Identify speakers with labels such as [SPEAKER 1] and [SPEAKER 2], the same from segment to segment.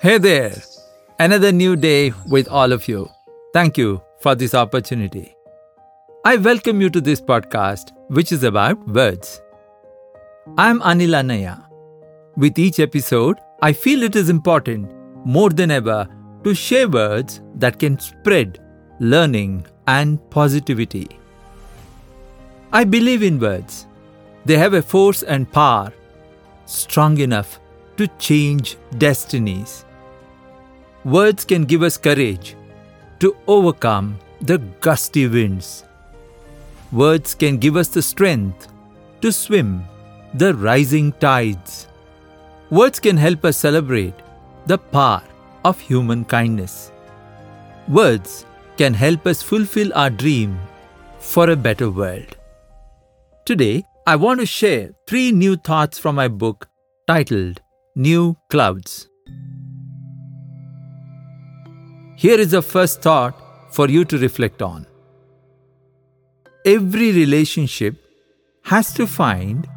[SPEAKER 1] Hey there! Another new day with all of you. Thank you for this opportunity. I welcome you to this podcast, which is about words. I'm Anil Annaiah. With each episode, I feel it is important more than ever to share words that can spread learning and positivity. I believe in words. They have a force and power strong enough to change destinies. Words can give us courage to overcome the gusty winds. Words can give us the strength to swim the rising tides. Words can help us celebrate the power of human kindness. Words can help us fulfill our dream for a better world. Today, I want to share three new thoughts from my book titled New Clouds. Here is the first thought for you to reflect on. Every relationship has to find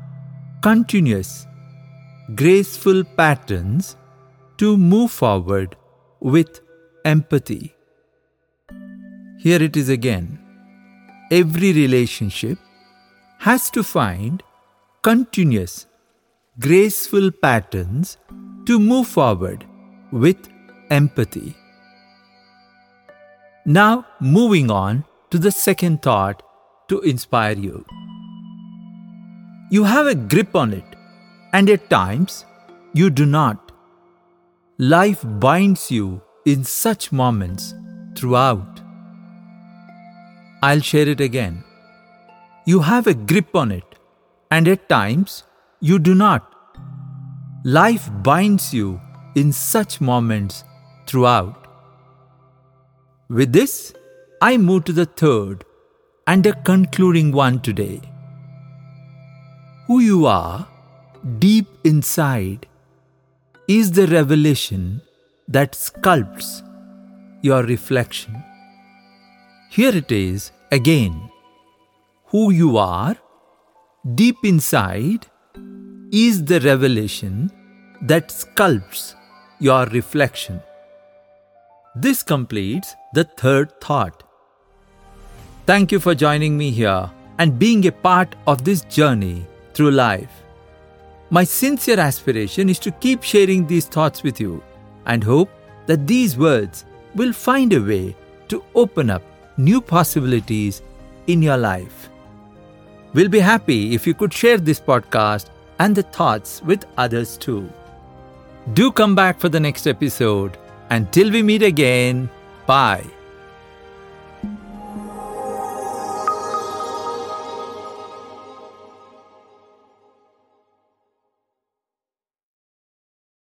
[SPEAKER 1] continuous, graceful patterns to move forward with empathy. Here it is again. Every relationship has to find continuous, graceful patterns to move forward with empathy. Now, moving on to the second thought to inspire you. You have a grip on it, and at times you do not. Life binds you in such moments throughout. I'll share it again. You have a grip on it, and at times you do not. Life binds you in such moments throughout. With this, I move to the third and a concluding one today. Who you are deep inside is the revelation that sculpts your reflection. Here it is again who you are, deep inside, is the revelation that sculpts your reflection. This completes the third thought. Thank you for joining me here and being a part of this journey through life. My sincere aspiration is to keep sharing these thoughts with you and hope that these words will find a way to open up new possibilities in your life. We'll be happy if you could share this podcast and the thoughts with others too. Do come back for the next episode. Until we meet again, bye.